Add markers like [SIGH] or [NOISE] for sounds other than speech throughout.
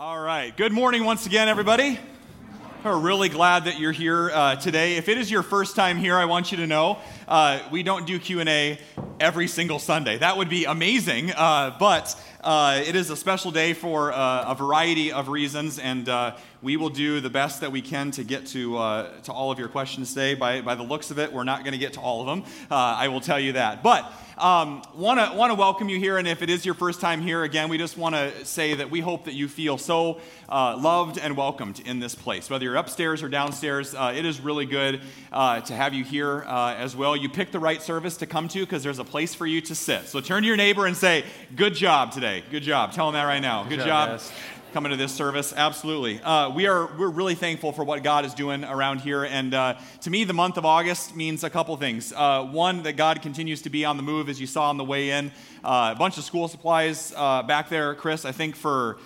All right. Good morning once again, everybody. We're really glad that you're here uh, today. If it is your first time here, I want you to know uh, we don't do Q and A every single Sunday. That would be amazing, uh, but uh, it is a special day for uh, a variety of reasons, and uh, we will do the best that we can to get to to all of your questions today. By by the looks of it, we're not going to get to all of them. I will tell you that, but. Um, want to want to welcome you here, and if it is your first time here, again, we just want to say that we hope that you feel so uh, loved and welcomed in this place. Whether you're upstairs or downstairs, uh, it is really good uh, to have you here uh, as well. You picked the right service to come to because there's a place for you to sit. So turn to your neighbor and say, "Good job today. Good job." Tell them that right now. Good, good job. job coming to this service. Absolutely. Uh, we are we're really thankful for what God is doing around here. And uh, to me, the month of August means a couple things. Uh, one, that God continues to be on the move, as you saw on the way in. Uh, a bunch of school supplies uh, back there, Chris. I think for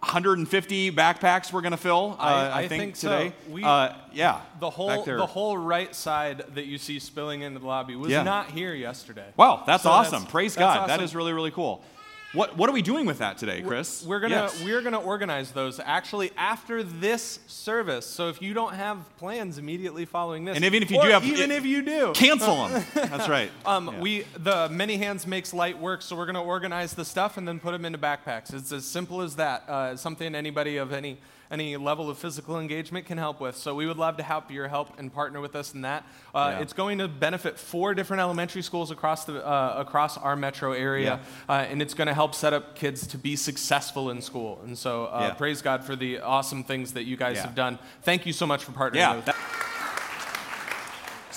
150 backpacks we're going to fill. Uh, I, I, think, think today. So. We, yeah. The whole the whole right side that you see spilling into the lobby was yeah. not here yesterday. Wow, that's so awesome. That's, Praise that's God. Awesome. That is really really cool. What, what are we doing with that today, Chris? We're, gonna yes. we're gonna organize those actually after this service. So if you don't have plans immediately following this, and even if you do have, even it, if you do, cancel them. [LAUGHS] That's right. Um, yeah. We the many hands makes light work. So we're gonna organize the stuff and then put them into backpacks. It's as simple as that. Uh, something anybody of any any level of physical engagement can help with. So we would love to have your help and partner with us in that. Uh, yeah. It's going to benefit four different elementary schools across the uh, across our metro area, yeah. uh, and it's going to help set up kids to be successful in school. And so uh, yeah. praise God for the awesome things that you guys have done. Thank you so much for partnering with. That-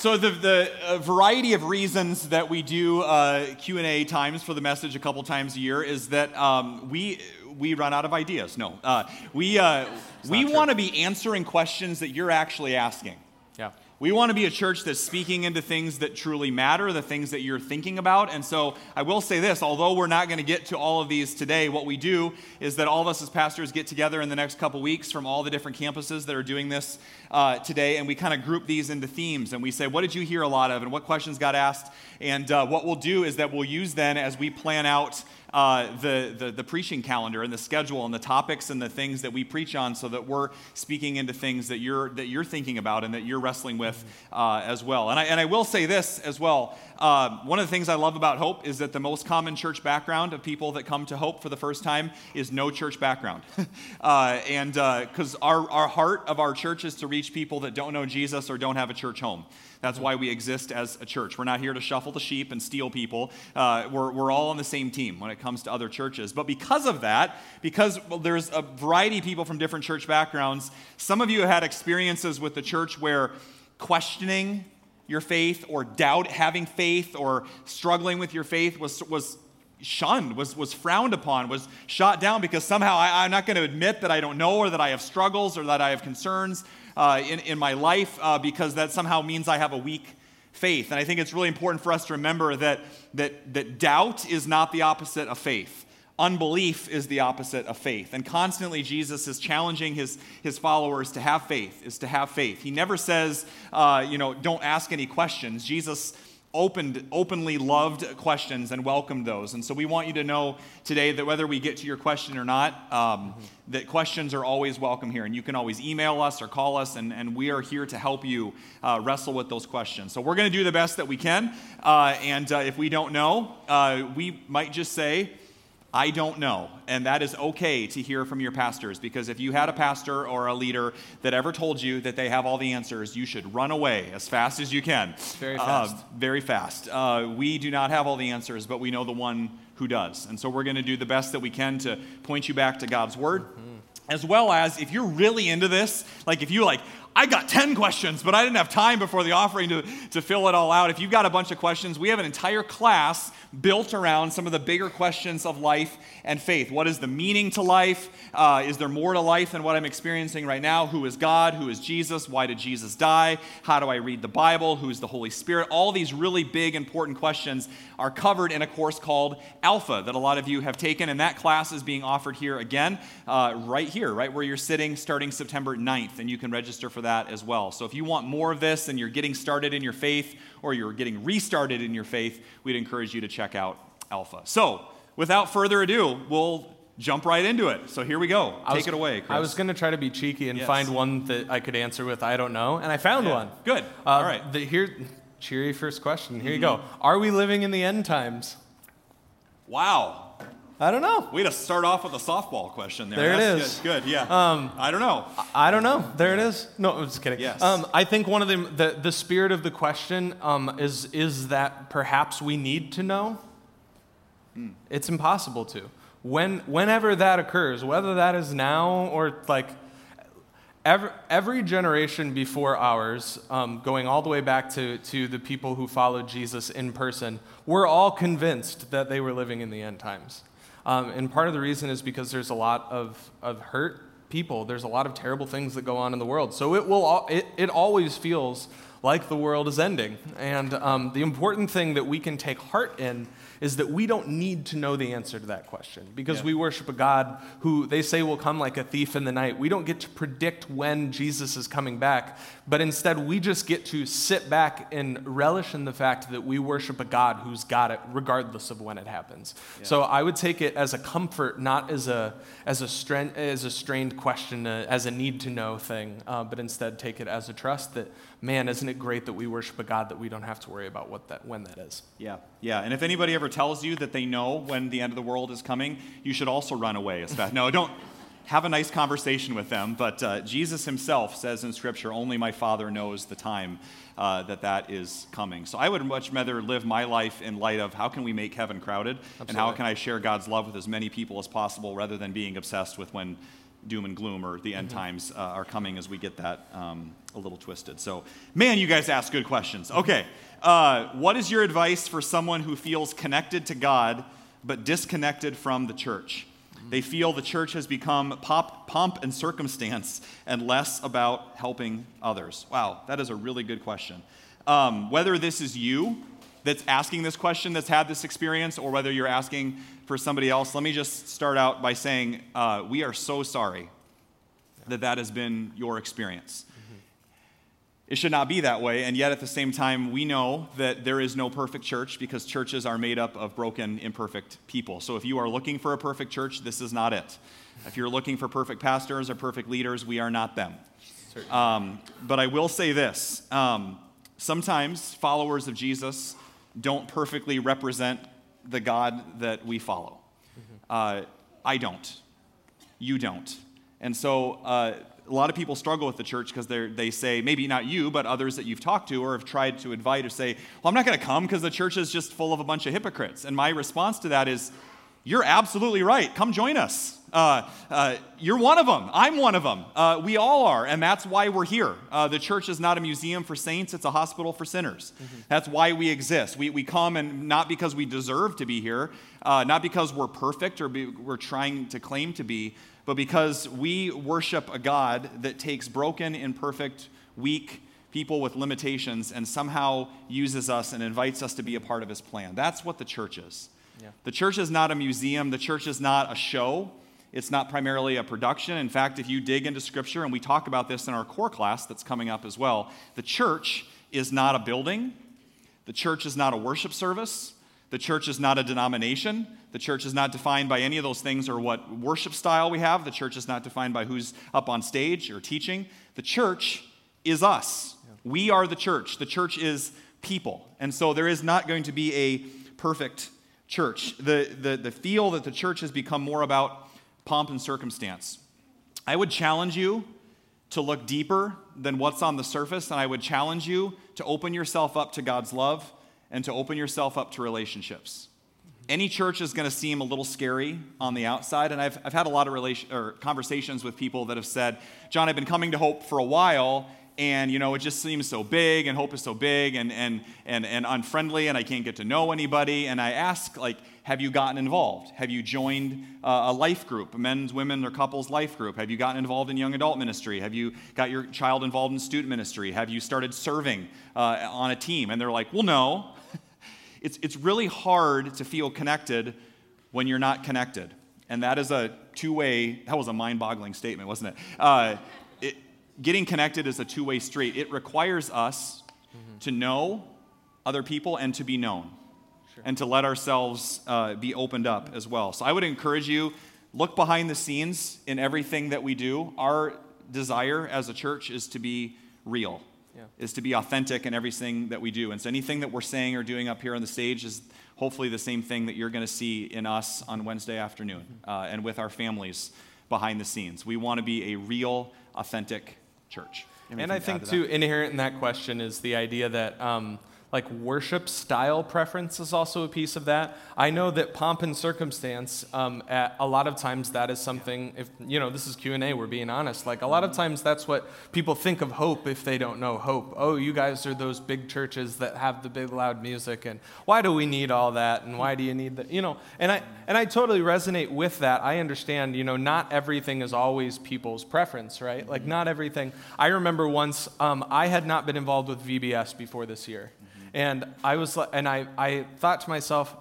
so the, the uh, variety of reasons that we do uh, q&a times for the message a couple times a year is that um, we we run out of ideas. No, uh, we uh, we want to be answering questions that you're actually asking. Yeah. We want to be a church that's speaking into things that truly matter, the things that you're thinking about. And so I will say this although we're not going to get to all of these today, what we do is that all of us as pastors get together in the next couple weeks from all the different campuses that are doing this uh, today, and we kind of group these into themes. And we say, what did you hear a lot of, and what questions got asked? And uh, what we'll do is that we'll use then as we plan out uh, the, the, the, preaching calendar and the schedule and the topics and the things that we preach on so that we're speaking into things that you're, that you're thinking about and that you're wrestling with uh, as well. And I, and I will say this as well. Uh, one of the things I love about Hope is that the most common church background of people that come to Hope for the first time is no church background. [LAUGHS] Uh, and because uh, our, our heart of our church is to reach people that don't know Jesus or don't have a church home. That's why we exist as a church. We're not here to shuffle the sheep and steal people. Uh, we're, we're all on the same team when it comes to other churches. But because of that, because well, there's a variety of people from different church backgrounds, some of you have had experiences with the church where questioning your faith or doubt having faith or struggling with your faith was, was shunned, was, was frowned upon, was shot down because somehow I, am not going to admit that I don't know or that I have struggles or that I have concerns uh, in, in my life uh, because that somehow means I have a weak faith. And I think it's really important for us to remember that, that, that doubt is not the opposite of faith. Unbelief is the opposite of faith. And constantly, Jesus is challenging his, his followers to have faith, is to have faith. He never says, uh, you know, don't ask any questions. Jesus opened, openly loved questions and welcomed those. And so we want you to know today that whether we get to your question or not, um, mm-hmm. that questions are always welcome here. And you can always email us or call us, and, and we are here to help you uh, wrestle with those questions. So we're going to do the best that we can. Uh, and uh, if we don't know, uh, we might just say, I don't know. And that is okay to hear from your pastors because if you had a pastor or a leader that ever told you that they have all the answers, you should run away as fast as you can. Very uh, fast. Uh, very fast. Uh, we do not have all the answers, but we know the one who does. And so we're going to do the best that we can to point you back to God's word. Mm-hmm. As well as if you're really into this, like if you like, I got 10 questions, but I didn't have time before the offering to, to fill it all out. If you've got a bunch of questions, we have an entire class built around some of the bigger questions of life and faith. What is the meaning to life? Uh, is there more to life than what I'm experiencing right now? Who is God? Who is Jesus? Why did Jesus die? How do I read the Bible? Who is the Holy Spirit? All these really big, important questions are covered in a course called Alpha that a lot of you have taken, and that class is being offered here again, uh, right here, right where you're sitting, starting September 9th, and you can register for that as well. So if you want more of this and you're getting started in your faith or you're getting restarted in your faith, we'd encourage you to check out Alpha. So without further ado, we'll jump right into it. So here we go. Take was- it away, Chris. I was going to try to be cheeky and Yes. find one that I could answer with I don't know, and I found Yeah. one. Good. Uh, All right. The, here, cheery first question. Here you go. Are we living in the end times? Wow. I don't know. Way to start off with a softball question there. There That's is. Good. good, yeah. Um, I don't know. I don't know. There it is. No, I'm just kidding. Yes. Um, I think one of the, the the spirit of the question um, is is that perhaps we need to know. It's impossible to. When whenever that occurs, whether that is now or like every, every generation before ours, um, going all the way back to, to the people who followed Jesus in person, were all convinced that they were living in the end times. Um, and part of the reason is because there's a lot of, of hurt people. There's a lot of terrible things that go on in the world. So it, will, it, it always feels like the world is ending. And um, the important thing that we can take heart in is that we don't need to know the answer to that question because Yeah. we worship a God who they say will come like a thief in the night. We don't get to predict when Jesus is coming back, but instead we just get to sit back and relish in the fact that we worship a God who's got it regardless of when it happens. So I would take it as a comfort, not as a as a strain, as a strained question, uh, as a need to know thing, uh, but instead take it as a trust that man, isn't it great that we worship a God that we don't have to worry about what that when that is. Yeah, yeah. And if anybody ever tells you that they know when the end of the world is coming, you should also run away as fast. No, don't have a nice conversation with them. But uh, Jesus himself says in Scripture, only my Father knows the time uh, that that is coming. So I would much rather live my life in light of how can we make heaven crowded and how can I share God's love with as many people as possible rather than being obsessed with when doom and gloom or the end times uh, are coming as we get that um, a little twisted. So, man, you guys ask good questions. Okay, uh, what is your advice for someone who feels connected to God but disconnected from the church? They feel the church has become pop, pomp and circumstance and less about helping others. Wow, that is a really good question. Um, whether this is you that's asking this question, that's had this experience, or whether you're asking for somebody else, let me just start out by saying uh, we are so sorry that that has been your experience. It should not be that way, and yet at the same time, we know that there is no perfect church because churches are made up of broken, imperfect people. So if you are looking for a perfect church, this is not it. If you're looking for perfect pastors or perfect leaders, we are not them. Um, but I will say this um, sometimes followers of Jesus don't perfectly represent the God that we follow. Uh, I don't. You don't. And so uh, a lot of people struggle with the church because they say, maybe not you, but others that you've talked to or have tried to invite or say, well, I'm not going to come because the church is just full of a bunch of hypocrites. And my response to that is, you're absolutely right. Come join us. Uh, uh, you're one of them. I'm one of them. Uh, we all are, and that's why we're here. Uh, the church is not a museum for saints, it's a hospital for sinners. That's why we exist. We, we come, and not because we deserve to be here, uh, not because we're perfect or be, we're trying to claim to be, but because we worship a God that takes broken, imperfect, weak people with limitations and somehow uses us and invites us to be a part of his plan. That's what the church is. Yeah. The church is not a museum, the church is not a show. It's not primarily a production. In fact, if you dig into scripture, and we talk about this in our core class that's coming up as well, the church is not a building, the church is not a worship service, the church is not a denomination. The church is not defined by any of those things or what worship style we have. The church is not defined by who's up on stage or teaching. The church is us. We are the church. The church is people. And so there is not going to be a perfect church. The, the, the feel that the church has become more about pomp and circumstance. I would challenge you to look deeper than what's on the surface, and I would challenge you to open yourself up to God's love and to open yourself up to relationships. Any church is going to seem a little scary on the outside, and I've, I've had a lot of relation, or conversations with people that have said, John, I've been coming to Hope for a while, and you know it just seems so big and hope is so big and, and, and, and unfriendly and i can't get to know anybody and i ask like have you gotten involved? Have you joined uh, a life group a men's women or couples life group? Have you gotten involved in young adult ministry? Have you got your child involved in student ministry? Have you started serving uh, on a team? And they're like well no. [LAUGHS] It's, it's really hard to feel connected when you're not connected. And that is a two-way that was a mind-boggling statement wasn't it, uh, it getting connected is a two way street. It requires us mm-hmm. to know other people and to be known. And to let ourselves uh, be opened up as well. So I would encourage you look behind the scenes in everything that we do. Our desire as a church is to be real, yeah. is to be authentic in everything that we do. And so anything that we're saying or doing up here on the stage is hopefully the same thing that you're going to see in us on Wednesday afternoon uh, and with our families behind the scenes. We want to be a real, authentic church. Anything and I think, to too, inherent in that question is the idea that. Um, like worship style preference is also a piece of that. I know that pomp and circumstance, um, at, a lot of times that is something. If you know, this is Q and A. We're being honest. Like a lot of times, that's what people think of hope if they don't know hope. Oh, you guys are those big churches that have the big loud music, and why do we need all that? And why do you need that? You know, and I and I totally resonate with that. I understand. You know, not everything is always people's preference, right? Like not everything. I remember once um, I had not been involved with VBS before this year. And I was and I, I thought to myself,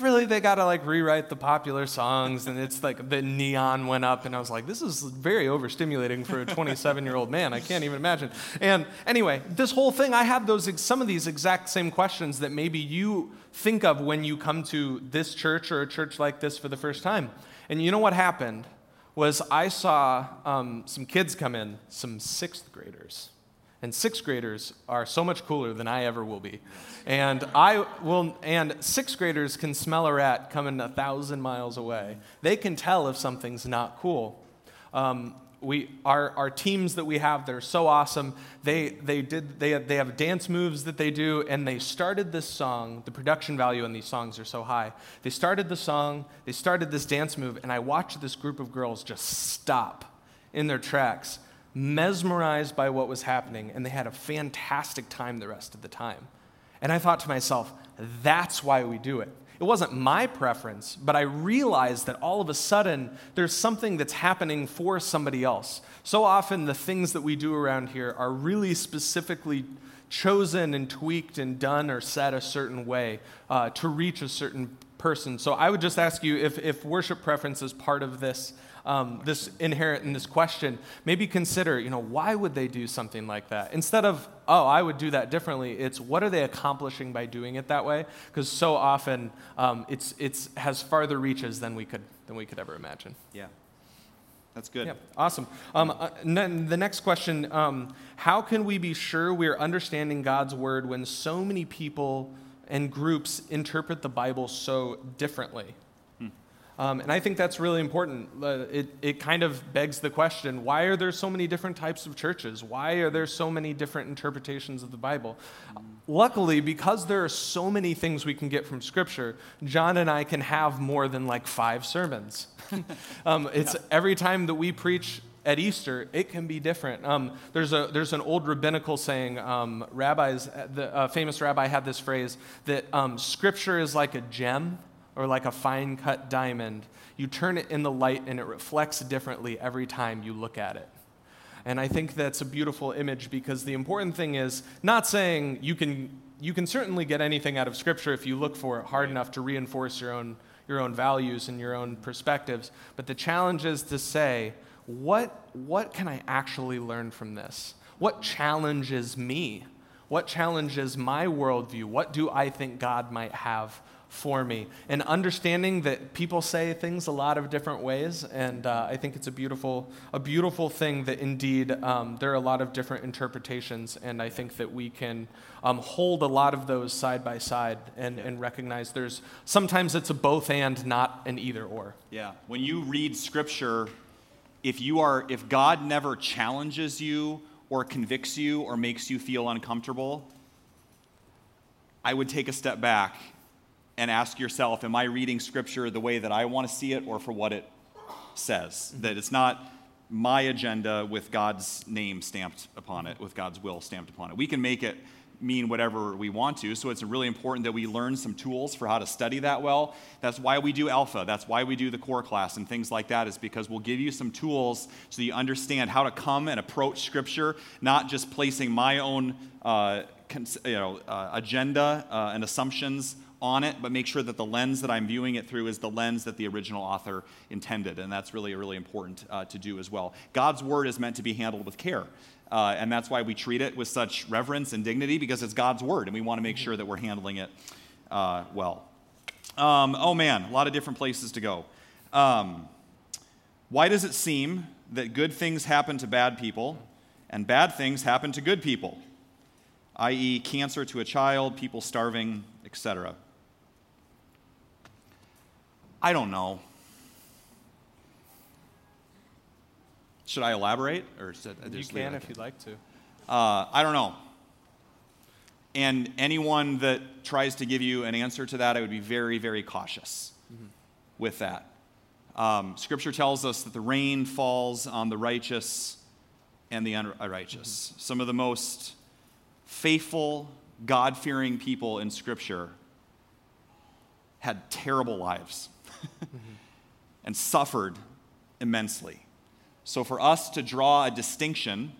really they got to like rewrite the popular songs and it's like the neon went up and i was like this is very overstimulating for a 27 year old man. I can't even imagine. And anyway this whole thing i had those some of these exact same questions that maybe you think of when you come to this church or a church like this for the first time. And you know what happened? Was i saw um, some kids come in some sixth graders and sixth graders are so much cooler than I ever will be. And I will and sixth graders can smell a rat coming a thousand miles away. They can tell if something's not cool. Um, we, our, our teams that we have, they're so awesome. They, they, did, they, have, they have dance moves that they do, and they started this song. The production value in these songs are so high. They started the song, they started this dance move, and I watched this group of girls just stop in their tracks mesmerized by what was happening, and they had a fantastic time the rest of the time. And I thought to myself, that's why we do it. It wasn't my preference, but I realized that all of a sudden there's something that's happening for somebody else. So often the things that we do around here are really specifically chosen and tweaked and done or said a certain way uh, to reach a certain person. So I would just ask you if, if worship preference is part of this um, this inherent in this question, maybe consider, you know, why would they do something like that? Instead of, oh, I would do that differently, it's what are they accomplishing by doing it that way? Because so often um, it's, it's has farther reaches than we could, than we could ever imagine. Yeah. That's good. Yeah, awesome. Um, uh, n- the next question um, How can we be sure we're understanding God's word when so many people and groups interpret the Bible so differently? Um, and I think that's really important. Uh, it, it kind of begs the question why are there so many different types of churches? Why are there so many different interpretations of the Bible? Luckily, because there are so many things we can get from Scripture, John and I can have more than like five sermons. [LAUGHS] um, it's yeah. every time that we preach at Easter, it can be different. Um, there's, a, there's an old rabbinical saying, um, rabbis, the uh, famous rabbi had this phrase that um, Scripture is like a gem or like a fine cut diamond. You turn it in the light and it reflects differently every time you look at it. And I think that's a beautiful image because the important thing is not saying you can, you can certainly get anything out of Scripture if you look for it hard enough to reinforce your own, your own values and your own perspectives. But the challenge is to say, what, what can I actually learn from this? What challenges me? What challenges my worldview? What do I think God might have for me. And understanding that people say things a lot of different ways, and uh, I think it's a beautiful, a beautiful thing that indeed um, there are a lot of different interpretations, and I think that we can um, hold a lot of those side by side and, and recognize there's sometimes it's a both and, not an either or. Yeah. When you read scripture, if you are, if God never challenges you or convicts you or makes you feel uncomfortable, I would take a step back and ask yourself, am I reading scripture the way that I want to see it or for what it says? That it's not my agenda with God's name stamped upon it, with God's will stamped upon it. We can make it mean whatever we want to. So it's really important that we learn some tools for how to study that well. That's why we do Alpha. That's why we do the core class and things like that, is because we'll give you some tools so you understand how to come and approach Scripture, not just placing my own uh, you know, uh, agenda uh, and assumptions on it, but make sure that the lens that I'm viewing it through is the lens that the original author intended. And that's really, really important uh, to do as well. God's word is meant to be handled with care. Uh, and that's why we treat it with such reverence and dignity because it's God's word, and we want to make sure that we're handling it uh, well. Um, oh man, a lot of different places to go. Um, Why does it seem that good things happen to bad people and bad things happen to good people? i.e., cancer to a child, people starving, etc. I don't know. Should I elaborate, or should I You can if you'd like to. Uh, I don't know. And anyone that tries to give you an answer to that, I would be very, very cautious with that. Um, scripture tells us that the rain falls on the righteous and the unrighteous. Some of the most faithful, God fearing people in Scripture had terrible lives [LAUGHS] and suffered immensely. So, for us to draw a distinction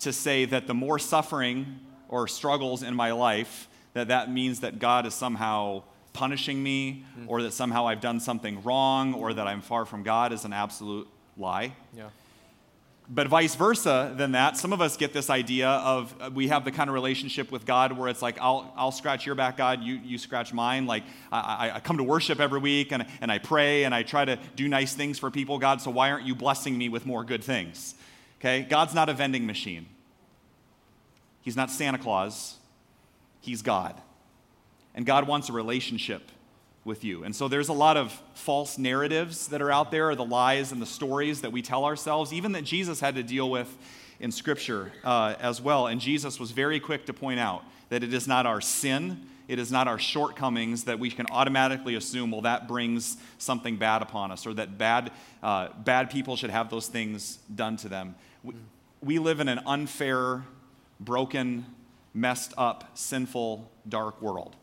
to say that the more suffering or struggles in my life, that that means that God is somehow punishing me mm-hmm. or that somehow I've done something wrong or that I'm far from God is an absolute lie. Yeah. But vice versa than that, some of us get this idea of uh, we have the kind of relationship with God where it's like, I'll, I'll scratch your back, God, you, you scratch mine. Like, I, I, I come to worship every week and, and I pray and I try to do nice things for people, God, so why aren't you blessing me with more good things? Okay? God's not a vending machine, He's not Santa Claus, He's God. And God wants a relationship with you. And so there's a lot of false narratives that are out there, or the lies and the stories that we tell ourselves, even that Jesus had to deal with in Scripture uh, as well. And Jesus was very quick to point out that it is not our sin, it is not our shortcomings that we can automatically assume, well, that brings something bad upon us, or that bad, uh, bad people should have those things done to them. We, we live in an unfair, broken, messed up, sinful, dark world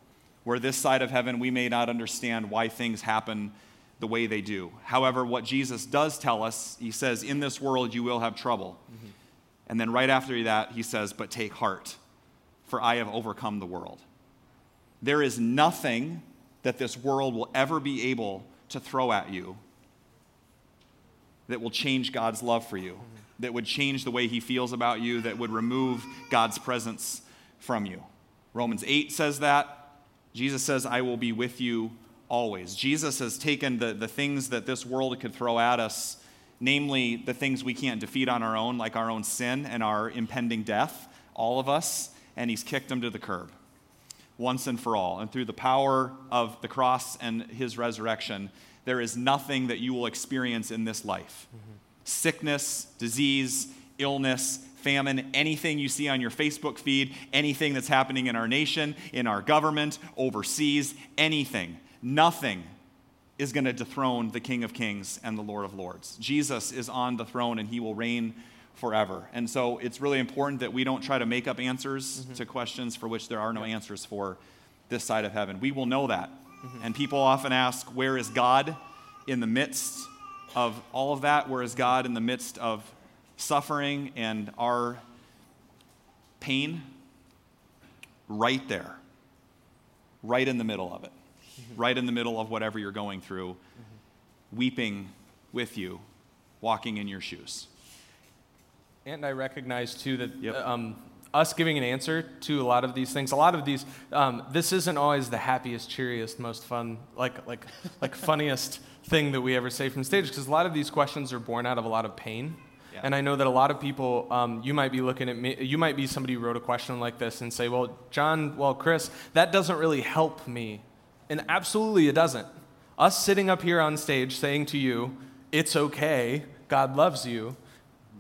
where this side of heaven we may not understand why things happen the way they do. However, what Jesus does tell us, he says, In this world you will have trouble. Mm-hmm. And then right after that, he says, But take heart, for I have overcome the world. There is nothing that this world will ever be able to throw at you that will change God's love for you, mm-hmm. that would change the way he feels about you, that would remove God's presence from you. Romans 8 says that. Jesus says, I will be with you always. Jesus has taken the, the things that this world could throw at us, namely the things we can't defeat on our own, like our own sin and our impending death, all of us, and he's kicked them to the curb once and for all. And through the power of the cross and his resurrection, there is nothing that you will experience in this life mm-hmm. sickness, disease, illness, famine, anything you see on your Facebook feed, anything that's happening in our nation, in our government, overseas, anything, nothing is going to dethrone the King of Kings and the Lord of Lords. Jesus is on the throne and he will reign forever. And so it's really important that we don't try to make up answers mm-hmm. to questions for which there are no answers for this side of heaven. We will know that. Mm-hmm. And people often ask, where is God in the midst of all of that? Where is God in the midst of suffering and our pain right there, right in the middle of it, mm-hmm. right in the middle of whatever you're going through, mm-hmm. weeping with you, walking in your shoes. And I recognize too that yep. um, us giving an answer to a lot of these things, a lot of these, um, this isn't always the happiest, cheeriest, most fun, like like like [LAUGHS] funniest thing that we ever say from stage, because a lot of these questions are born out of a lot of pain. And I know that a lot of people, um, you might be looking at me, you might be somebody who wrote a question like this and say, well, John, well, Chris, that doesn't really help me. And absolutely it doesn't. Us sitting up here on stage saying to you, it's okay, God loves you,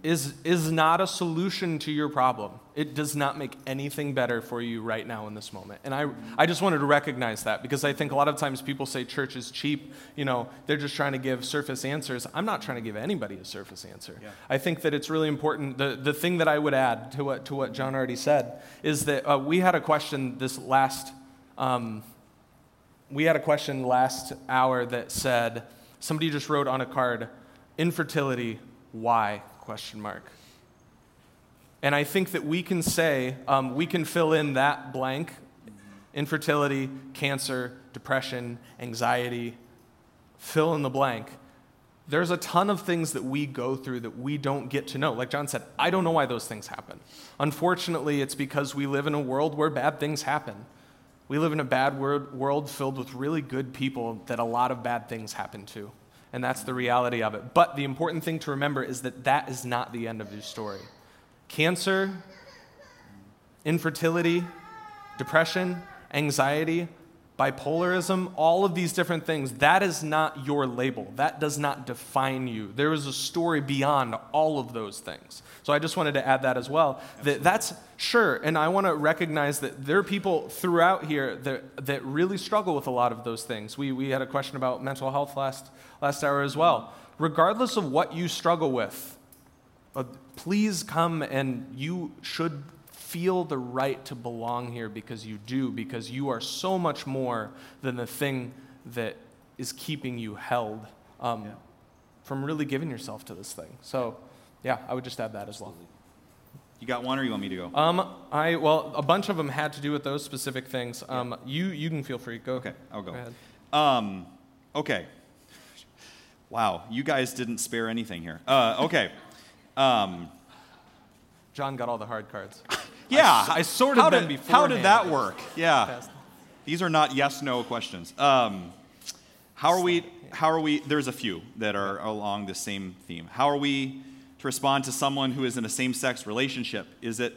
is, is not a solution to your problem. It does not make anything better for you right now in this moment. And I, I just wanted to recognize that because I think a lot of times people say church is cheap. You know, they're just trying to give surface answers. I'm not trying to give anybody a surface answer. Yeah. I think that it's really important. The, the thing that I would add to what, to what John already said is that uh, we had a question this last, um, we had a question last hour that said, somebody just wrote on a card, infertility, why? question mark. And I think that we can say, um, we can fill in that blank infertility, cancer, depression, anxiety, fill in the blank. There's a ton of things that we go through that we don't get to know. Like John said, I don't know why those things happen. Unfortunately, it's because we live in a world where bad things happen. We live in a bad world filled with really good people that a lot of bad things happen to. and that's the reality of it. But the important thing to remember is that that is not the end of your story. Cancer, infertility, depression, anxiety, bipolarism, all of these different things, that is not your label. That does not define you. There is a story beyond all of those things. So I just wanted to add that as well. That that's sure, and I want to recognize that there are people throughout here that, that really struggle with a lot of those things. We, we had a question about mental health last, last hour as well. Regardless of what you struggle with, uh, please come and you should feel the right to belong here because you do, because you are so much more than the thing that is keeping you held um, yeah. from really giving yourself to this thing. So, yeah, I would just add that as well. You got one, or you want me to go? Um, I well, a bunch of them had to do with those specific things. Um, yeah. you you can feel free. Go. Okay, I'll go. go ahead. Um, okay. Wow, you guys didn't spare anything here. Uh, okay. Um, John got all the hard cards. [LAUGHS] Yeah, I, I sort of how did, before. How did that work? [LAUGHS] Yeah, these are not yes/no questions. Um, how are we? How are we? There's a few that are along the same theme. How are we to respond to someone who is in a same-sex relationship? Is it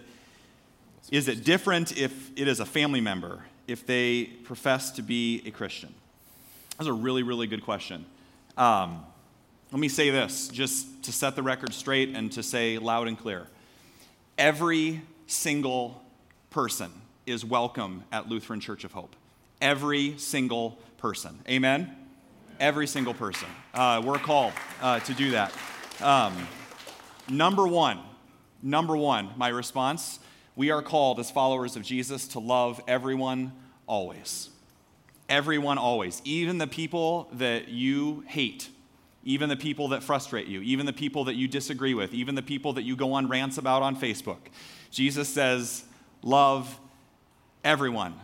is it different if it is a family member if they profess to be a Christian? That's a really really good question. Um, let me say this, just to set the record straight and to say loud and clear. Every single person is welcome at Lutheran Church of Hope. Every single person. Amen? Every single person. Uh, we're called uh, to do that. Um, number one, number one, my response we are called as followers of Jesus to love everyone always. Everyone always. Even the people that you hate, even the people that frustrate you, even the people that you disagree with, even the people that you go on rants about on Facebook. Jesus says, Love everyone,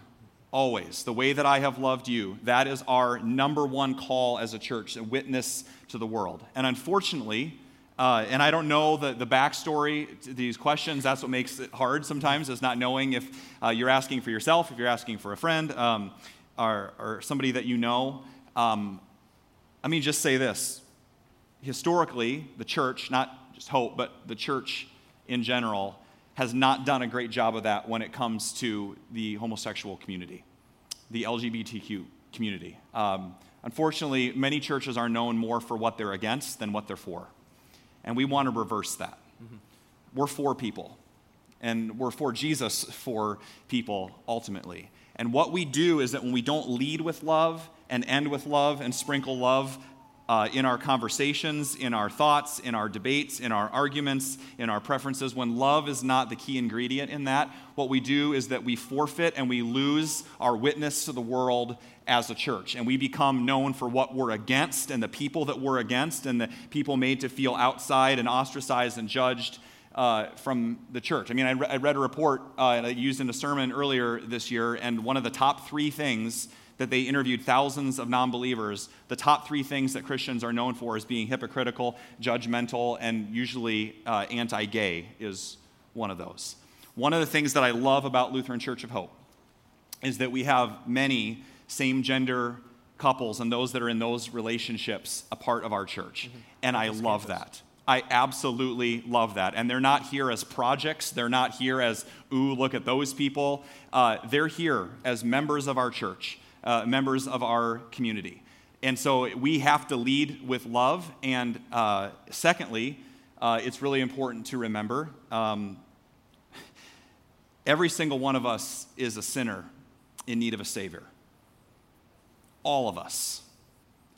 always, the way that I have loved you. That is our number one call as a church, a witness to the world. And unfortunately, uh, and I don't know the, the backstory to these questions. That's what makes it hard sometimes, is not knowing if uh, you're asking for yourself, if you're asking for a friend, um, or, or, somebody that you know. Um, let me just say this. Historically, the church, not just hope, but the church in general, has not done a great job of that when it comes to the homosexual community, the LGBTQ community. Um, unfortunately, many churches are known more for what they're against than what they're for. And we want to reverse that. Mm-hmm. We're for people, and we're for Jesus for people ultimately. And what we do is that when we don't lead with love and end with love and sprinkle love, uh, in our conversations, in our thoughts, in our debates, in our arguments, in our preferences, when love is not the key ingredient in that, what we do is that we forfeit and we lose our witness to the world as a church. And we become known for what we're against and the people that we're against and the people made to feel outside and ostracized and judged. Uh, from the church. I mean, I, re- I read a report uh, I used in a sermon earlier this year, and one of the top three things that they interviewed thousands of non believers, the top three things that Christians are known for is being hypocritical, judgmental, and usually uh, anti gay is one of those. One of the things that I love about Lutheran Church of Hope is that we have many same gender couples and those that are in those relationships a part of our church. Mm-hmm. And I love that. I absolutely love that. And they're not here as projects. They're not here as, ooh, look at those people. Uh, they're here as members of our church uh, members of our community. And so we have to lead with love. And uh, secondly, uh, it's really important to remember um, every single one of us is a sinner in need of a Savior. All of us.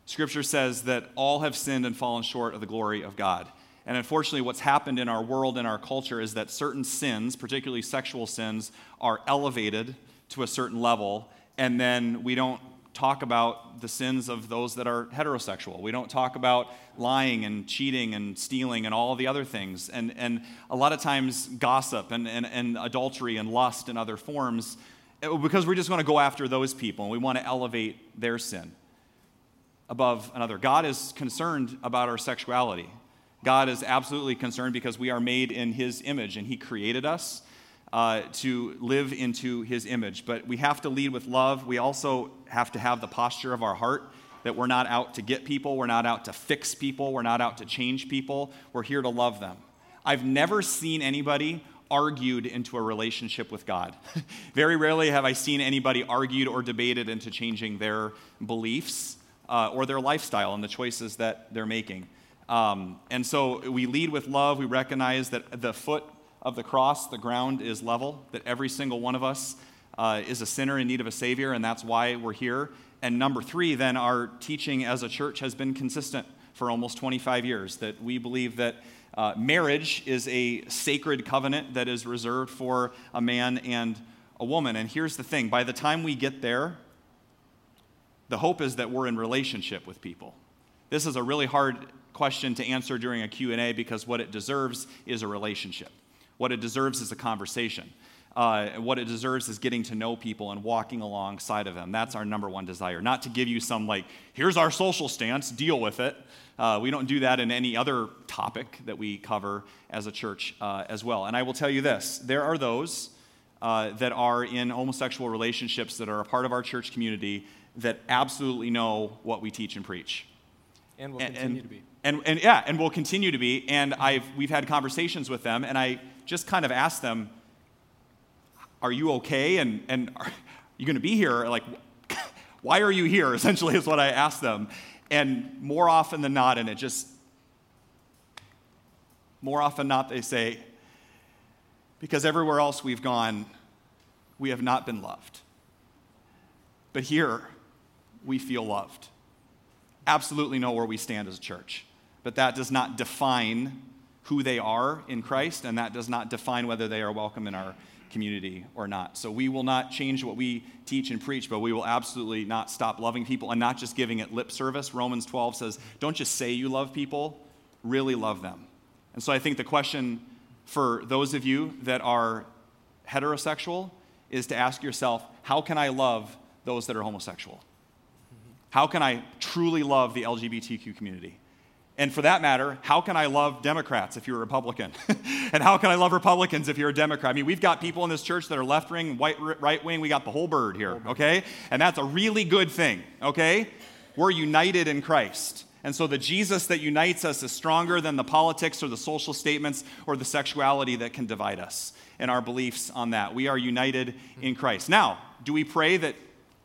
Scripture says that all have sinned and fallen short of the glory of God. And unfortunately, what's happened in our world and our culture is that certain sins, particularly sexual sins, are elevated to a certain level and then we don't talk about the sins of those that are heterosexual. We don't talk about lying and cheating and stealing and all the other things. And, and a lot of times, gossip and, and, and adultery and lust and other forms, eh, because we're just going to go after those people and we want to elevate their sin above another. God is concerned about our sexuality. God is absolutely concerned because we are made in His image and He created us uh, to live into his image. But we have to lead with love. We also have to have the posture of our heart that we're not out to get people, we're not out to fix people, we're not out to change people, we're here to love them. I've never seen anybody argued into a relationship with God. [LAUGHS] Very rarely have I seen anybody argued or debated into changing their beliefs uh, or their lifestyle and the choices that they're making. Um, and so we lead with love. We recognize that the foot of the cross, the ground is level, that every single one of us uh, is a sinner in need of a Savior, and that's why we're here. And number three, then our teaching as a church has been consistent for almost 25 years, that we believe that uh, marriage is a sacred covenant that is reserved for a man and a woman. And here's the thing by the time we get there, the hope is that we're in relationship with people. This is a really hard question to answer during a Q&A because what it deserves is a relationship. What it deserves is a conversation. Uh, what it deserves is getting to know people and walking alongside of them. That's our number one desire. Not to give you some, like, here's our social stance, deal with it. Uh, we don't do that in any other topic that we cover as a church uh, as well. And I will tell you this there are those uh, that are in homosexual relationships that are a part of our church community that absolutely know what we teach and preach. And will continue and, to be. And, and yeah, and will continue to be. And I've, we've had conversations with them, and I just kind of ask them, are you okay? And, and are you going to be here? Like, [LAUGHS] why are you here? [LAUGHS] Essentially, is what I asked them. And more often than not, and it just, more often not, they say, because everywhere else we've gone, we have not been loved. But here, we feel loved. Absolutely know where we stand as a church. But that does not define who they are in Christ, and that does not define whether they are welcome in our community or not. So we will not change what we teach and preach, but we will absolutely not stop loving people and not just giving it lip service. Romans 12 says, don't just say you love people, really love them. And so I think the question for those of you that are heterosexual is to ask yourself, how can I love those that are homosexual? How can I truly love the LGBTQ community? And for that matter, how can I love Democrats if you're a Republican? [LAUGHS] and how can I love Republicans if you're a Democrat? I mean, we've got people in this church that are left wing, right wing. We got the whole bird here, okay? And that's a really good thing, okay? We're united in Christ. And so the Jesus that unites us is stronger than the politics or the social statements or the sexuality that can divide us and our beliefs on that. We are united in Christ. Now, do we pray that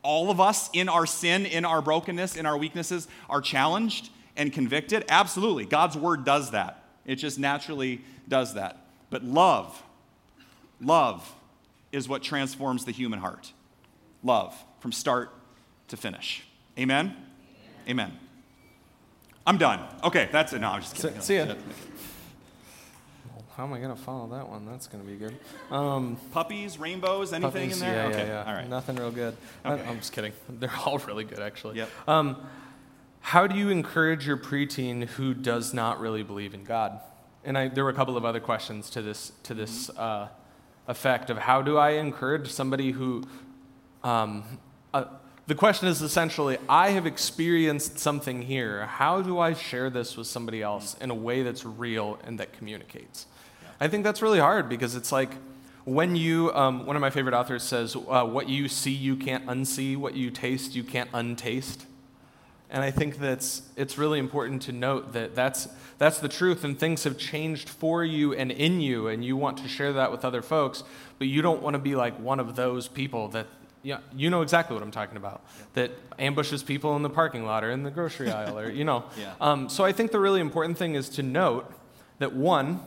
all of us in our sin, in our brokenness, in our weaknesses are challenged? And convicted? Absolutely. God's word does that. It just naturally does that. But love, love is what transforms the human heart. Love from start to finish. Amen? Amen. Amen. I'm done. Okay, that's it. No, I'm just kidding. See, see ya. How am I going to follow that one? That's going to be good. Um, puppies, rainbows, anything puppies, in there? Yeah, okay. yeah, yeah. All right. Nothing real good. Okay. I, am just kidding. [LAUGHS] They're all really good, actually. Yep. Um, how do you encourage your preteen who does not really believe in God? And I, there were a couple of other questions to this, to this uh, effect of how do I encourage somebody who, um, uh, the question is essentially, I have experienced something here. How do I share this with somebody else in a way that's real and that communicates? I think that's really hard because it's like when you, um, one of my favorite authors says, uh, what you see, you can't unsee, what you taste, you can't untaste. And I think that's it's really important to note that that's that's the truth and things have changed for you and in you and you want to share that with other folks, but you don't want to be like one of those people that yeah, you know exactly what I'm talking about. Yeah. That ambushes people in the parking lot or in the grocery aisle, or you know. [LAUGHS] Yeah. Um, so I think the really important thing is to note that one,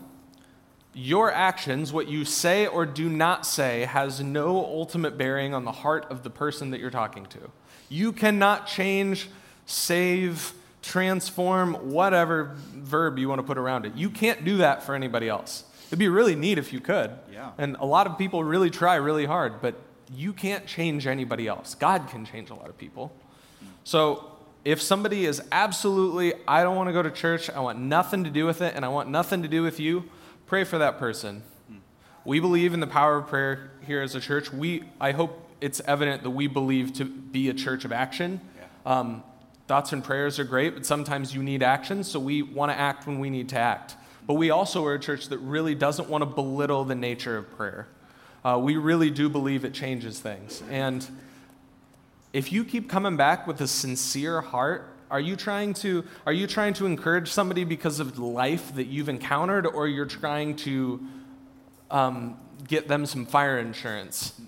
your actions, what you say or do not say, has no ultimate bearing on the heart of the person that you're talking to. You cannot change save, transform, whatever verb you want to put around it. You can't do that for anybody else. It'd be really neat if you could. Yeah. And a lot of people really try really hard, but you can't change anybody else. God can change a lot of people. So if somebody is absolutely, I don't want to go to church, I want nothing to do with it, and I want nothing to do with you, pray for that person. We believe in the power of prayer here as a church. We, I hope it's evident that we believe to be a church of action. Yeah. Um, Thoughts and prayers are great, but sometimes you need action, so we want to act when we need to act. But we also are a church that really doesn't want to belittle the nature of prayer. Uh, we really do believe it changes things. And if you keep coming back with a sincere heart, are you trying to are you trying to encourage somebody because of life that you've encountered, or you're trying to um, get them some fire insurance?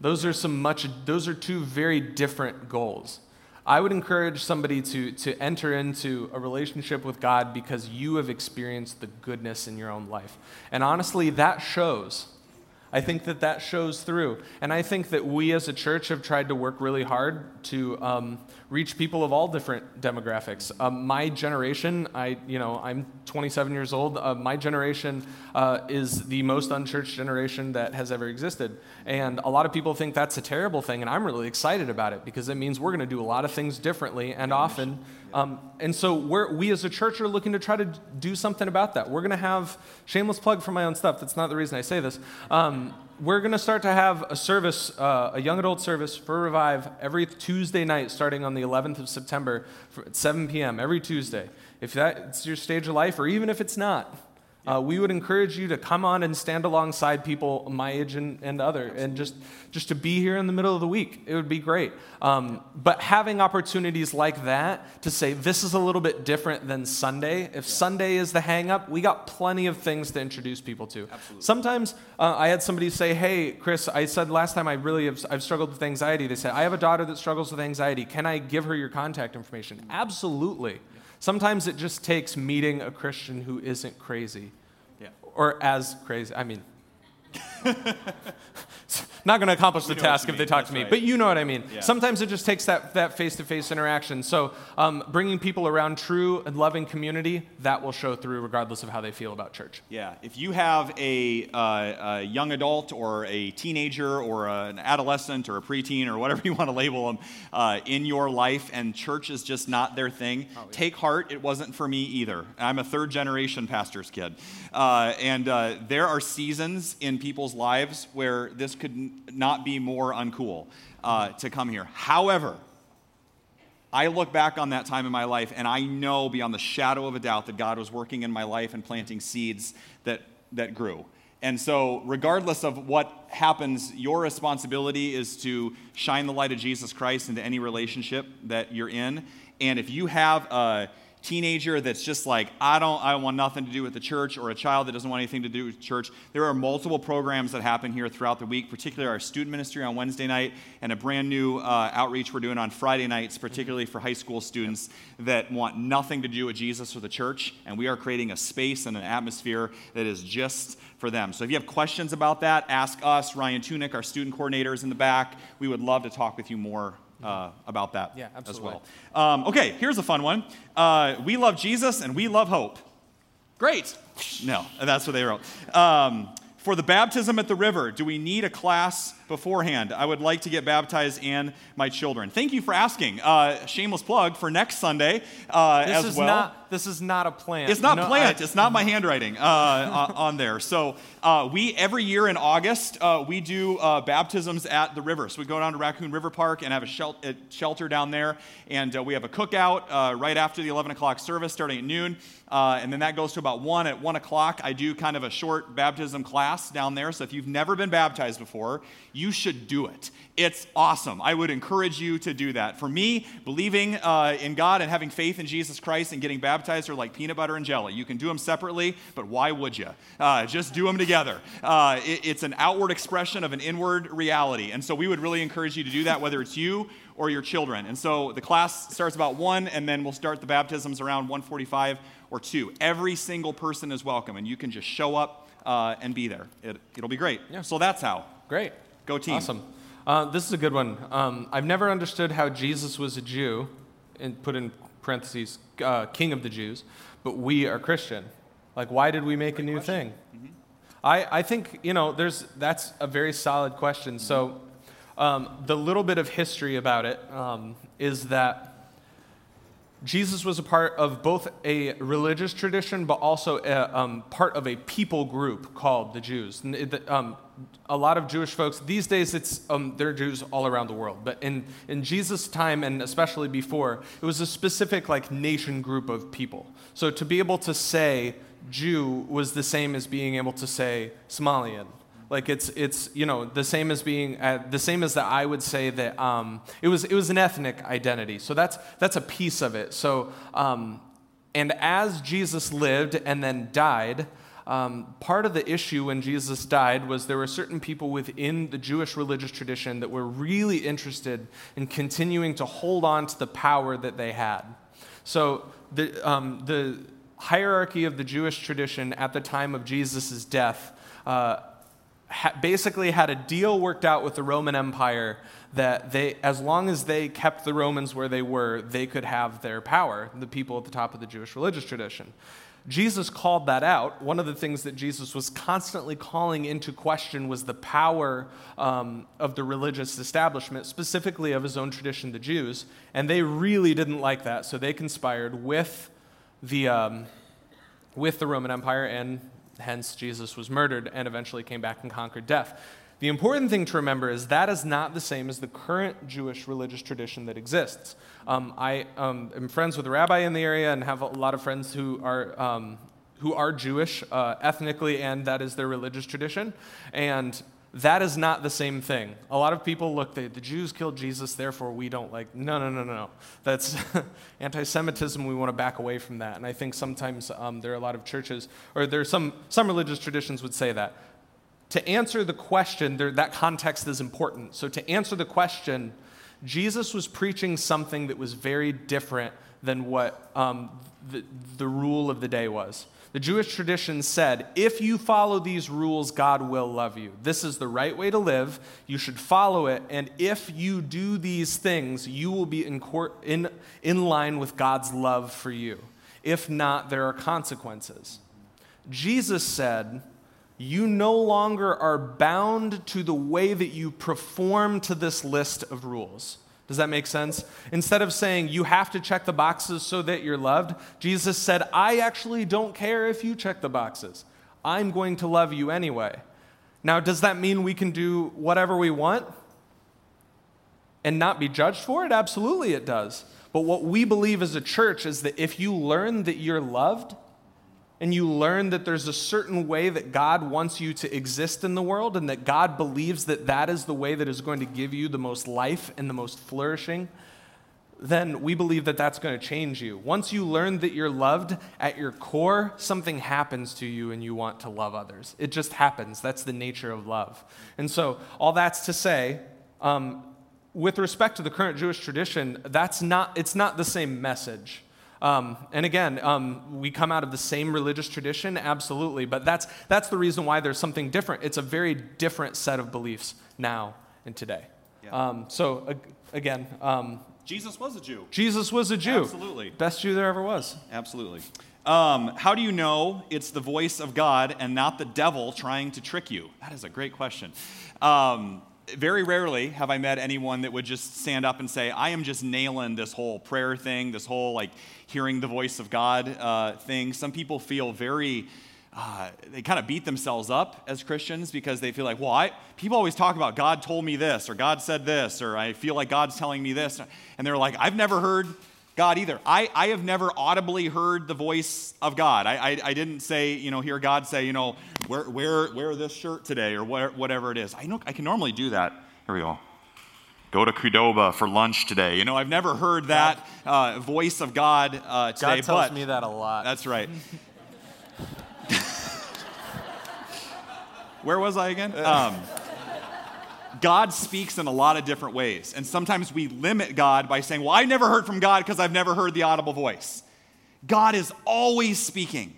Those are some much. Those are two very different goals. I would encourage somebody to, to enter into a relationship with God because you have experienced the goodness in your own life. And honestly, that shows. I think that that shows through. And I think that we as a church have tried to work really hard to um, reach people of all different demographics. Um, my generation, I, you know, I'm 27 years old. Uh, my generation uh, is the most unchurched generation that has ever existed. And a lot of people think that's a terrible thing. And I'm really excited about it because it means we're going to do a lot of things differently and often. Um, and so we as a church are looking to try to do something about that. We're going to have, shameless plug for my own stuff, that's not the reason I say this. Um, we're going to start to have a service, uh, a young adult service for Revive every Tuesday night starting on the 11th of September at 7 p.m. every Tuesday. If that's your stage of life, or even if it's not, uh, we would encourage you to come on and stand alongside people my age and, and other, and just, just to be here in the middle of the week. It would be great. Um, but having opportunities like that to say, this is a little bit different than Sunday. If yeah. Sunday is the hang up, we got plenty of things to introduce people to. Absolutely. Sometimes uh, I had somebody say, hey, Chris, I said last time I really have I've struggled with anxiety. They said, I have a daughter that struggles with anxiety. Can I give her your contact information? Absolutely. Sometimes it just takes meeting a Christian who isn't crazy. Yeah. Or as crazy. I mean, [LAUGHS] not going to accomplish the task if they talk That's to me, right. but you know what I mean. Yeah. Sometimes it just takes that, that face-to-face interaction. So um, bringing people around true and loving community, that will show through regardless of how they feel about church. Yeah, if you have a, uh, a young adult or a teenager or a, an adolescent or a preteen or whatever [LAUGHS] you want to label them uh, in your life and church is just not their thing, oh, yeah. take heart. It wasn't for me either. I'm a third generation pastor's kid. Uh, and uh, there are seasons in people's lives where this could not be more uncool uh, to come here. However, I look back on that time in my life and I know beyond the shadow of a doubt that God was working in my life and planting seeds that, that grew. And so, regardless of what happens, your responsibility is to shine the light of Jesus Christ into any relationship that you're in. And if you have a teenager that's just like, I don't, I want nothing to do with the church, or a child that doesn't want anything to do with church, there are multiple programs that happen here throughout the week, particularly our student ministry on Wednesday night and a brand new uh, outreach we're doing on Friday nights, particularly for high school students that want nothing to do with Jesus or the church. And we are creating a space and an atmosphere that is just for them. So if you have questions about that, ask us. Ryan Tunick, our student coordinator, is in the back. We would love to talk with you more uh, about that yeah, as well. Um, okay, here's a fun one. Uh, we love Jesus and we love hope. Great. No, that's what they wrote. Um, for the baptism at the river, do we need a class beforehand? I would like to get baptized and my children. Thank you for asking. Uh, shameless plug for next Sunday uh, this as is well. Not, this is not a plant. It's not no, plant. I, it's not my handwriting uh, on there. So uh, we every year in August uh, we do uh, baptisms at the river. So we go down to Raccoon River Park and have a, shel- a shelter down there, and we have a cookout right after the 11 o'clock service, starting at noon, and then that goes to about one. At one o'clock, I do kind of a short baptism class down there. So if you've never been baptized before, you should do it. It's awesome. I would encourage you to do that. For me, believing uh, in God and having faith in Jesus Christ and getting baptized are like peanut butter and jelly. You can do them separately, but why would you? Uh, just do them together. Uh, it, it's an outward expression of an inward reality. And so we would really encourage you to do that, whether it's you or your children. And so the class starts about 1, and then we'll start the baptisms around 145 or 2. Every single person is welcome, and you can just show up uh, and be there. It, it'll be great. Yeah. So that's how. Great. Go team. Awesome. Uh, this is a good one. Um, I've never understood how Jesus was a Jew, and put in parentheses, uh, king of the Jews, but we are Christian. Like, why did we make Great a new question. thing? Mm-hmm. I, I think, you know, there's, that's a very solid question. Mm-hmm. So, um, the little bit of history about it um, is that Jesus was a part of both a religious tradition, but also a, um, part of a people group called the Jews. Um, a lot of Jewish folks these days, it's um, they're Jews all around the world. But in in Jesus' time, and especially before, it was a specific like nation group of people. So to be able to say Jew was the same as being able to say Somalian Like it's it's you know the same as being uh, the same as that I would say that um, it was it was an ethnic identity. So that's that's a piece of it. So um, and as Jesus lived and then died, um, part of the issue when Jesus died was there were certain people within the Jewish religious tradition that were really interested in continuing to hold on to the power that they had. So the, um, the hierarchy of the Jewish tradition at the time of Jesus' death uh, basically had a deal worked out with the Roman Empire that they, as long as they kept the Romans where they were, they could have their power, the people at the top of the Jewish religious tradition. Jesus called that out. One of the things that Jesus was constantly calling into question was the power um, of the religious establishment, specifically of his own tradition, the Jews. And they really didn't like that, so they conspired with the, um, with the Roman Empire, and hence Jesus was murdered and eventually came back and conquered death. The important thing to remember is that is not the same as the current Jewish religious tradition that exists. Um, I um, am friends with a rabbi in the area and have a lot of friends who are, um, who are Jewish uh, ethnically, and that is their religious tradition. And that is not the same thing. A lot of people look, the, the Jews killed Jesus, therefore we don't like. No, no, no, no, no. That's [LAUGHS] anti Semitism. We want to back away from that. And I think sometimes um, there are a lot of churches, or there are some, some religious traditions would say that to answer the question, there, that context is important. So, to answer the question, Jesus was preaching something that was very different than what um, the, the rule of the day was. The Jewish tradition said, if you follow these rules, God will love you. This is the right way to live. You should follow it. And if you do these things, you will be in, court, in, in line with God's love for you. If not, there are consequences. Jesus said, you no longer are bound to the way that you perform to this list of rules. Does that make sense? Instead of saying you have to check the boxes so that you're loved, Jesus said, I actually don't care if you check the boxes. I'm going to love you anyway. Now, does that mean we can do whatever we want and not be judged for it? Absolutely, it does. But what we believe as a church is that if you learn that you're loved, and you learn that there's a certain way that God wants you to exist in the world and that God believes that that is the way that is going to give you the most life and the most flourishing, then we believe that that's going to change you. Once you learn that you're loved at your core, something happens to you and you want to love others. It just happens. That's the nature of love. And so, all that's to say, um, with respect to the current Jewish tradition, that's not, it's not the same message. Um, and again, um, we come out of the same religious tradition, absolutely, but that's, that's the reason why there's something different. It's a very different set of beliefs now and today. Yeah. Um, so, ag- again, um, Jesus was a Jew. Jesus was a Jew. Absolutely. Best Jew there ever was. Absolutely. Um, how do you know it's the voice of God and not the devil trying to trick you? That is a great question. Very rarely have I met anyone that would just stand up and say, I am just nailing this whole prayer thing, this whole like hearing the voice of God uh, thing. Some people feel very, uh, they kind of beat themselves up as Christians because they feel like, well, I, people always talk about God told me this, or God said this, or I feel like God's telling me this. And they're like, I've never heard God either. I, I have never audibly heard the voice of God. I, I, I, didn't say, you know, hear God say, you know, wear, wear, wear this shirt today or whatever it is. I, know, I can normally do that. Here we go. Go to Qdoba for lunch today. You know, I've never heard that uh, voice of God uh, today. God tells but, me that a lot. That's right. [LAUGHS] Where was I again? Um, God speaks in a lot of different ways. And sometimes we limit God by saying, Well, I never heard from God because I've never heard the audible voice. God is always speaking,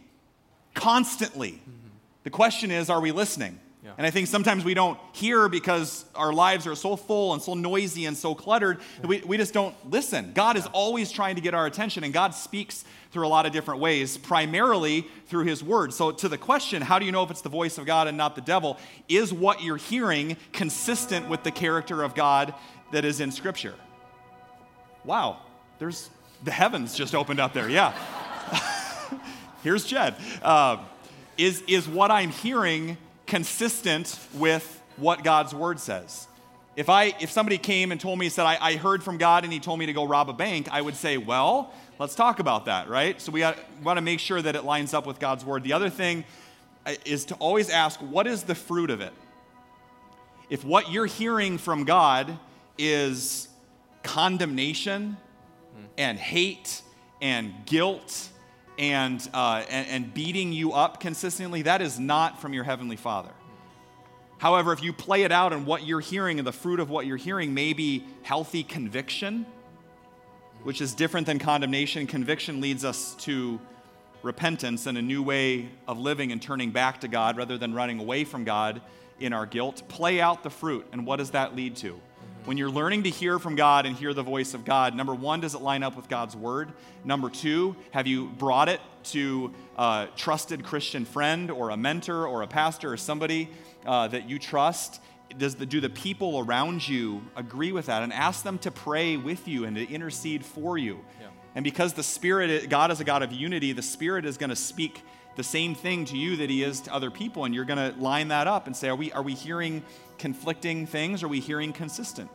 constantly. Mm-hmm. The question is, are we listening? Yeah. And I think sometimes we don't hear because our lives are so full and so noisy and so cluttered that we, we just don't listen. God is always trying to get our attention, and God speaks through a lot of different ways, primarily through His Word. So, to the question, how do you know if it's the voice of God and not the devil? Is what you're hearing consistent with the character of God that is in Scripture? Wow, there's the heavens just opened up there. Yeah. [LAUGHS] Here's Jed. Uh, is, is what I'm hearing consistent with what God's word says. If, I, if somebody came and told me, said, I, I heard from God and he told me to go rob a bank, I would say, well, let's talk about that, right? So we, want to make sure that it lines up with God's word. The other thing uh, is to always ask, what is the fruit of it? If what you're hearing from God is condemnation and hate and guilt and, uh, and, and beating you up consistently, that is not from your Heavenly Father. However, if you play it out and what you're hearing and the fruit of what you're hearing may be healthy conviction, which is different than condemnation, conviction leads us to repentance and a new way of living and turning back to God rather than running away from God in our guilt. Play out the fruit, and what does that lead to? When you're learning to hear from God and hear the voice of God, number one, does it line up with God's word? Number two, have you brought it to a trusted Christian friend or a mentor or a pastor or somebody uh, that you trust? Does the, do the people around you agree with that and ask them to pray with you and to intercede for you? Yeah. And because the Spirit, God is a God of unity, the Spirit is going to speak the same thing to you that he is to other people and you're going to line that up and say are we are we hearing conflicting things? Are we hearing consistent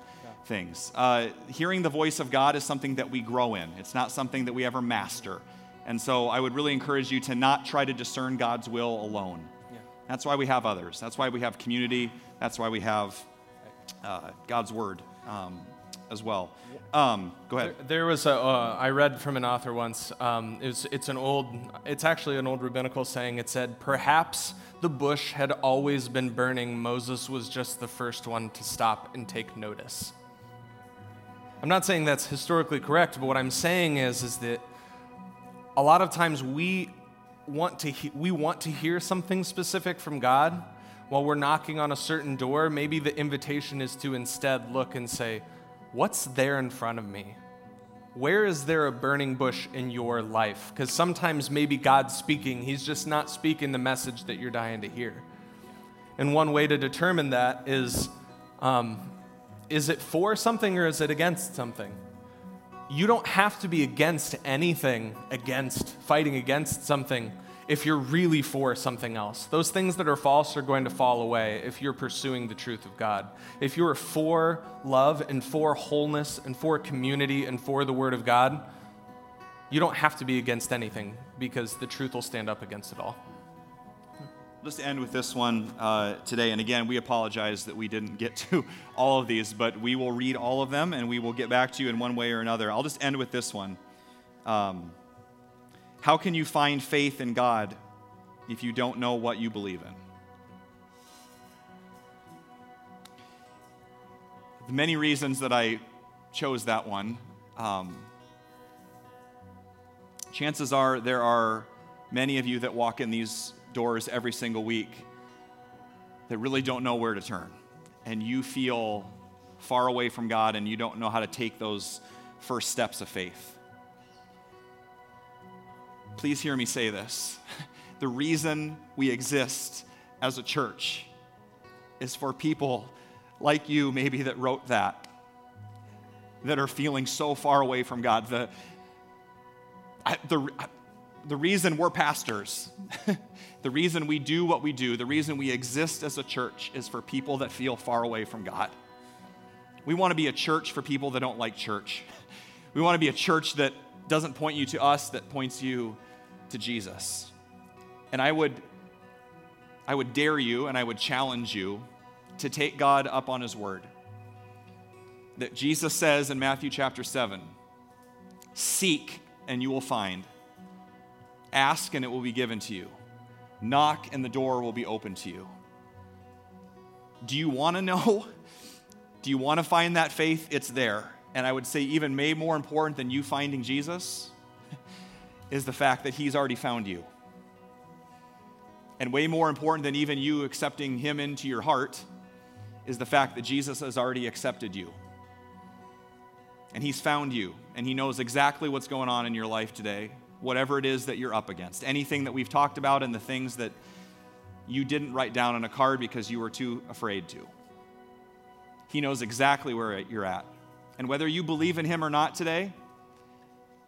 things? Uh, hearing the voice of God is something that we grow in, it's not something that we ever master. And so I would really encourage you to not try to discern God's will alone. Yeah. That's why we have others. That's why we have community. That's why we have uh, God's word um, as well. Um, go ahead. There, there was a. Uh, I read from an author once. Um, it's, it's an old. It's actually an old rabbinical saying. It said, "Perhaps the bush had always been burning, Moses was just the first one to stop and take notice. I'm not saying that's historically correct, but what I'm saying is, is that a lot of times we want to, he- we want to hear something specific from God while we're knocking on a certain door. Maybe the invitation is to instead look and say, What's there in front of me? where is there a burning bush in your life? Because sometimes maybe God's speaking, He's just not speaking the message that you're dying to hear. And one way to determine that is um, is it for something or is it against something? You don't have to be against anything, against, fighting against something if you're really for something else. Those things that are false are going to fall away if you're pursuing the truth of God. If you're for love and for wholeness and for community and for the Word of God, you don't have to be against anything because the truth will stand up against it all. Let's end with this one uh, today. And again, we apologize that we didn't get [LAUGHS] to all of these, but we will read all of them and we will get back to you in one way or another. I'll just end with this one. Um, how can you find faith in God if you don't know what you believe in? The many reasons that I chose that one, um, chances are there are many of you that walk in these doors every single week that really don't know where to turn. And you feel far away from God and you don't know how to take those first steps of faith please hear me say this. [LAUGHS] The reason we exist as a church is for people like you, maybe, that wrote that, that are feeling so far away from God. The, the, the reason we're pastors, [LAUGHS] the reason we do what we do, the reason we exist as a church is for people that feel far away from God. We want to be a church for people that don't like church. [LAUGHS] We want to be a church that doesn't point you to us, that points you to Jesus. And I would I would dare you and I would challenge you to take God up on his word. That Jesus says in Matthew chapter 7, seek and you will find. Ask and it will be given to you. Knock and the door will be open to you. Do you want to know? [LAUGHS] Do you want to find that faith? It's there. And I would say, even may more important than you finding Jesus, is the fact that He's already found you. And way more important than even you accepting Him into your heart is the fact that Jesus has already accepted you. And He's found you, and He knows exactly what's going on in your life today, whatever it is that you're up against. Anything that we've talked about and the things that you didn't write down on a card because you were too afraid to. He knows exactly where you're at. And whether you believe in Him or not today,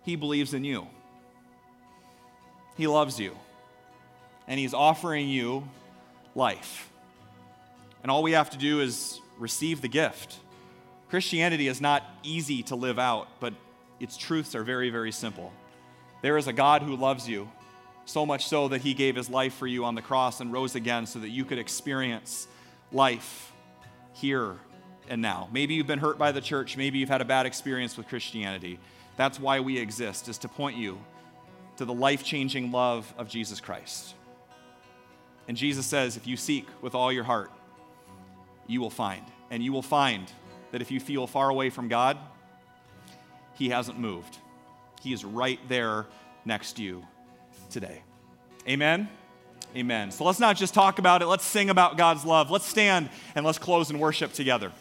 He believes in you. He loves you. And He's offering you life. And all we have to do is receive the gift. Christianity is not easy to live out, but its truths are very, very simple. There is a God who loves you, so much so that He gave His life for you on the cross and rose again so that you could experience life here and now. Maybe you've been hurt by the church, maybe you've had a bad experience with Christianity. That's why we exist, is to point you to the life changing love of Jesus Christ. And Jesus says, if you seek with all your heart, you will find. And you will find that if you feel far away from God, He hasn't moved. He is right there next to you today. Amen? Amen. So let's not just talk about it, let's sing about God's love. Let's stand and let's close and worship together.